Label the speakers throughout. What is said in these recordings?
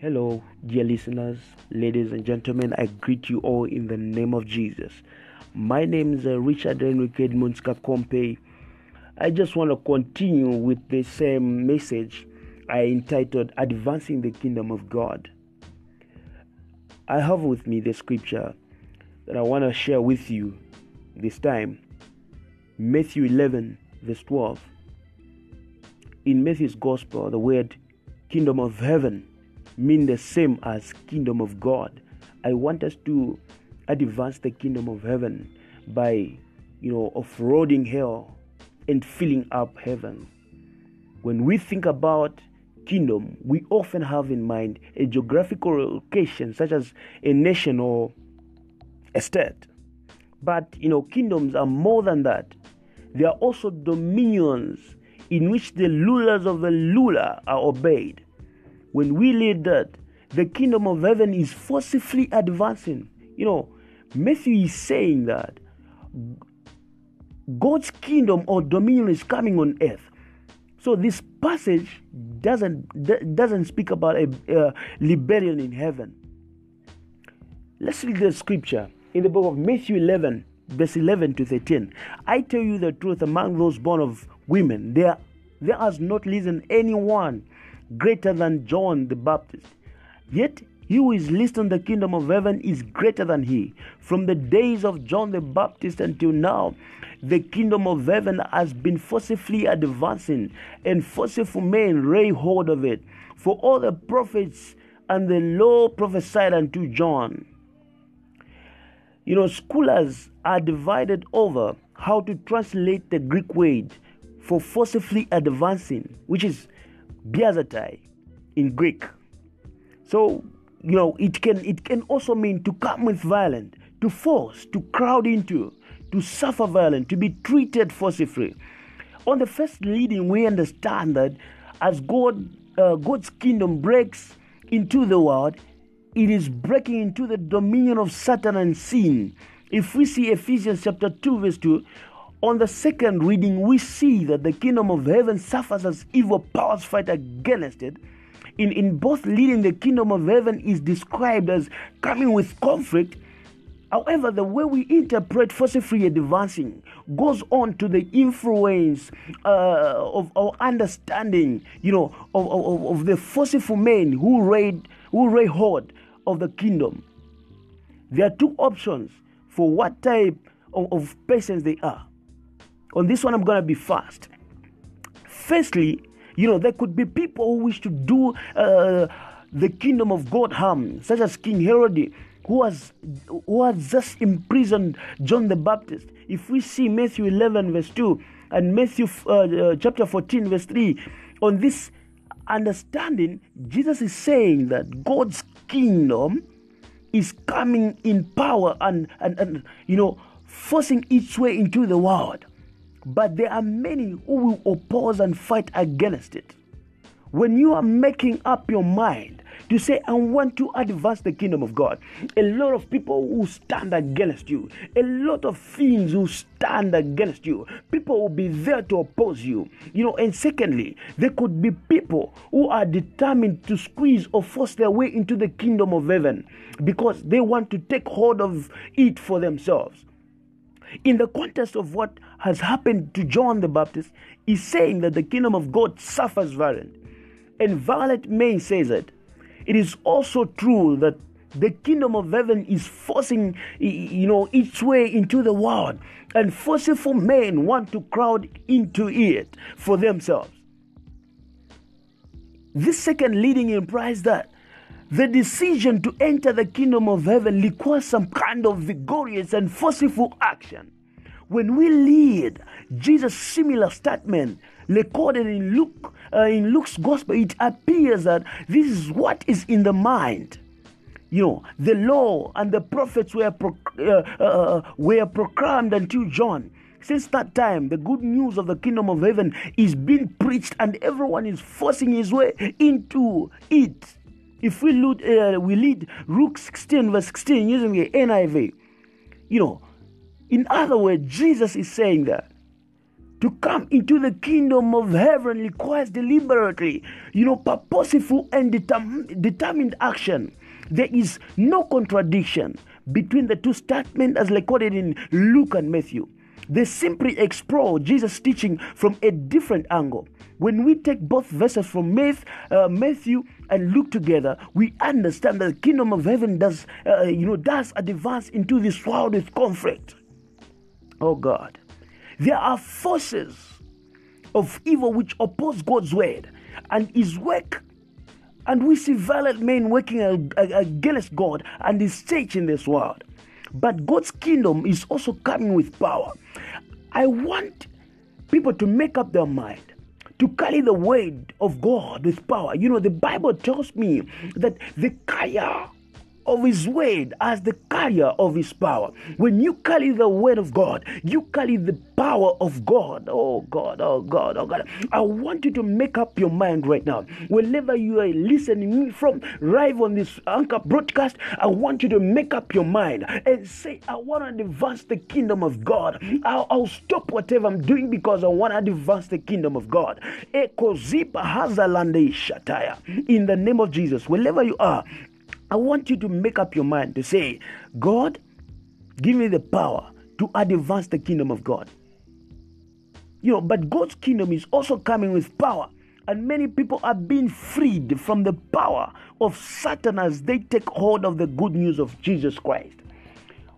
Speaker 1: Hello, dear listeners, ladies and gentlemen. I greet you all in the name of Jesus. My name is uh, Richard Enrique Edmunds Kompe. I just want to continue with the same message I entitled Advancing the Kingdom of God. I have with me the scripture that I want to share with you this time Matthew 11, verse 12. In Matthew's Gospel, the word kingdom of heaven mean the same as kingdom of God. I want us to advance the kingdom of heaven by, you know, off-roading hell and filling up heaven. When we think about kingdom, we often have in mind a geographical location such as a nation or a state. But you know, kingdoms are more than that. They are also dominions in which the rulers of the ruler are obeyed when we read that the kingdom of heaven is forcibly advancing, you know, Matthew is saying that God's kingdom or dominion is coming on earth. So this passage doesn't doesn't speak about a uh, rebellion in heaven. Let's read the scripture in the book of Matthew 11, verse 11 to 13. I tell you the truth, among those born of women, there there has not risen anyone greater than John the Baptist. Yet he who is least in the kingdom of heaven is greater than he. From the days of John the Baptist until now, the kingdom of heaven has been forcibly advancing, and forceful men lay hold of it. For all the prophets and the law prophesied unto John. You know, scholars are divided over how to translate the Greek word for forcibly advancing, which is biazetai in Greek. So, you know, it can it can also mean to come with violence, to force, to crowd into, to suffer violence, to be treated forcibly. On the first reading, we understand that as God uh, God's kingdom breaks into the world, it is breaking into the dominion of Satan and sin. If we see Ephesians chapter 2, verse 2, on the second reading, we see that the kingdom of heaven suffers as evil powers fight against it. In, in both leading, the kingdom of heaven is described as coming with conflict. However, the way we interpret force-free advancing goes on to the influence uh, of our understanding, you know, of, of, of the forceful men who raid who raid hold of the kingdom. There are two options for what type of, of persons they are. On this one, I'm going to be fast. Firstly, you know, there could be people who wish to do uh, the kingdom of God harm, such as King Herod, who has who has just imprisoned John the Baptist. If we see Matthew 11 verse 2 and Matthew uh, uh, chapter 14 verse 3, on this understanding, Jesus is saying that God's kingdom is coming in power and, and, and you know forcing its way into the world. But there are many who will oppose and fight against it. When you are making up your mind to say, I want to advance the kingdom of God, a lot of people will stand against you. A lot of things will stand against you. People will be there to oppose you. You know, and secondly, there could be people who are determined to squeeze or force their way into the kingdom of heaven because they want to take hold of it for themselves in the context of what has happened to John the Baptist, is saying that the kingdom of God suffers violence. And violent men says it. It is also true that the kingdom of heaven is forcing you know its way into the world and forceful men want to crowd into it for themselves this second leading implies that the decision to enter the kingdom of heaven requires some kind of vigorous and forceful action. When we read Jesus' similar statement recorded in Luke, uh, in Luke's gospel, it appears that this is what is in the mind. You know, the law and the prophets were pro- uh, uh, uh were proclaimed until John. Since that time, the good news of the kingdom of heaven is being preached, and everyone is forcing his way into it. If we read, uh, we read Luke 16, verse 16, using the NIV, you know, in other words, Jesus is saying that To come into the kingdom of heaven requires deliberately, you know, purposeful and determ- determined action. There is no contradiction between the two statements as recorded in Luke and Matthew. They simply explore Jesus' teaching from a different angle. When we take both verses from uh, Matthew and Luke together, we understand that the kingdom of heaven does, uh, you know, does advance into this world with conflict. Oh God, there are forces of evil which oppose God's word and His work. And we see violent men working against God and His church in this world. But God's kingdom is also coming with power. I want people to make up their mind to carry the word of God with power. You know, the Bible tells me that the carrier of His word as the carrier of His power. When you carry the word of God, you carry the power of God. Oh God, oh God, oh God. I want you to make up your mind right now. Wherever you are listening me from, live on this anchor broadcast, I want you to make up your mind and say, I want to advance the kingdom of God. I'll, I'll stop whatever I'm doing because I want to advance the kingdom of God. In the name of Jesus, wherever you are, I want you to make up your mind to say, God, give me the power to advance the kingdom of God. You know, but God's kingdom is also coming with power. And many people are being freed from the power of Satan as they take hold of the good news of Jesus Christ.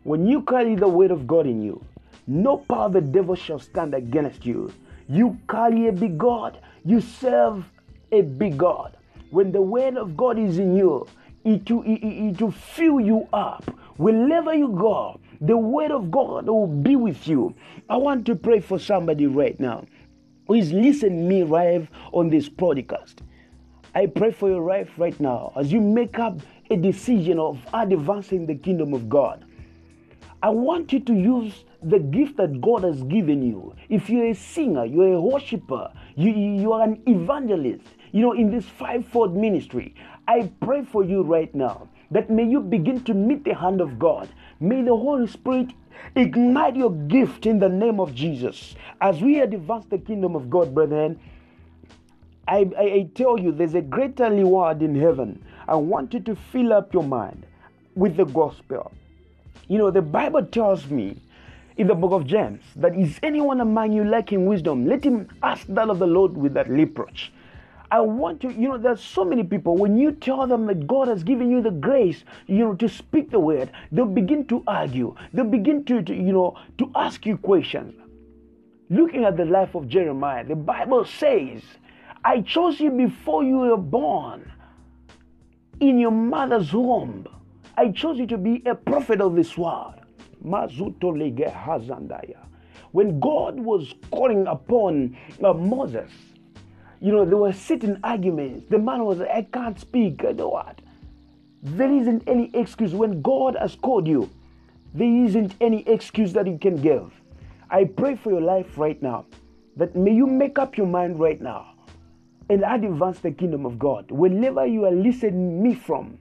Speaker 1: When you carry the word of God in you, no power of the devil shall stand against you. You carry a big God, you serve a big God. When the word of God is in you, it will, it, will fill you up. Wherever you go, the word of God will be with you. I want to pray for somebody right now who is listening me live on this podcast. I pray for your life right now as you make up a decision of advancing the kingdom of God. I want you to use the gift that God has given you. If you're a singer, you're a worshiper, you, you are an evangelist, you know, in this fivefold ministry, I pray for you right now that may you begin to meet the hand of God. May the Holy Spirit ignite your gift in the name of Jesus. As we advance the kingdom of God, brethren, I, I, I tell you there's a greater reward in heaven. I want you to fill up your mind with the gospel. You know, the Bible tells me in the book of James that is anyone among you lacking wisdom, let him ask that of the Lord with that reproach. I want to, you know, there's so many people, when you tell them that God has given you the grace, you know, to speak the word, they'll begin to argue. They'll begin to, to you know, to ask you questions. Looking at the life of Jeremiah, the Bible says, I chose you before you were born in your mother's womb. I chose you to be a prophet of this world. When God was calling upon uh, Moses, you know, there were certain arguments. The man was, I can't speak. You know what? There isn't any excuse. When God has called you, there isn't any excuse that you can give. I pray for your life right now that may you make up your mind right now and advance the kingdom of God. Whenever you are listening me from,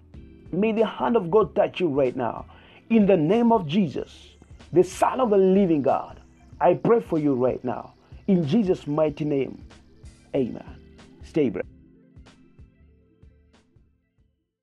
Speaker 1: may the hand of God touch you right now. In the name of Jesus, the Son of the living God, I pray for you right now. In Jesus' mighty name. Amen. Stay blessed.